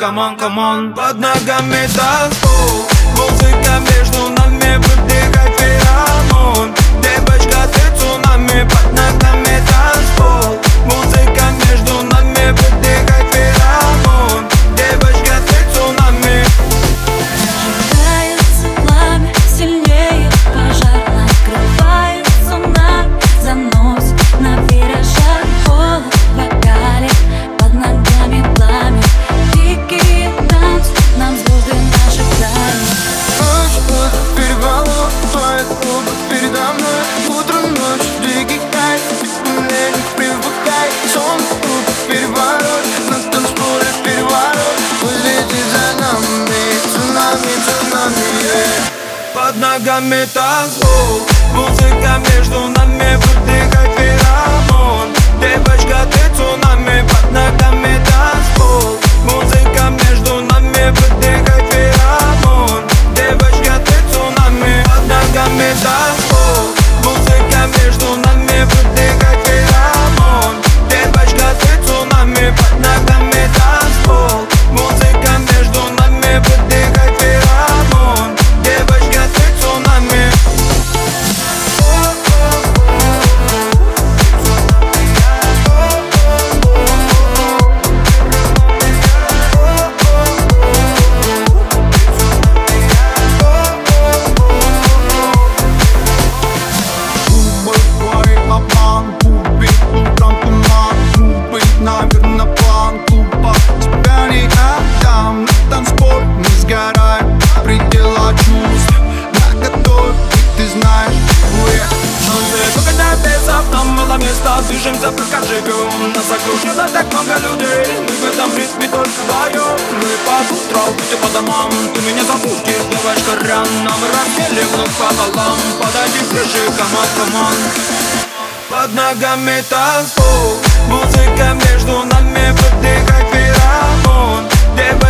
Come on, come on Под ногами танцпол Музыка между нами выдыхает Под ногами танцпол Музыка между нами выдыхает феромон. Девочка, ты постоянно движемся как живем Нас окружено так много людей. Мы в этом ритме только вдвоем Мы по утрам, пути по домам. Ты меня зовут, ты плываешь корян Нам разделим вновь пополам. Подойди ближе, команд, команд Под ногами танцпол Музыка между нами Выдыхай феромон Где бы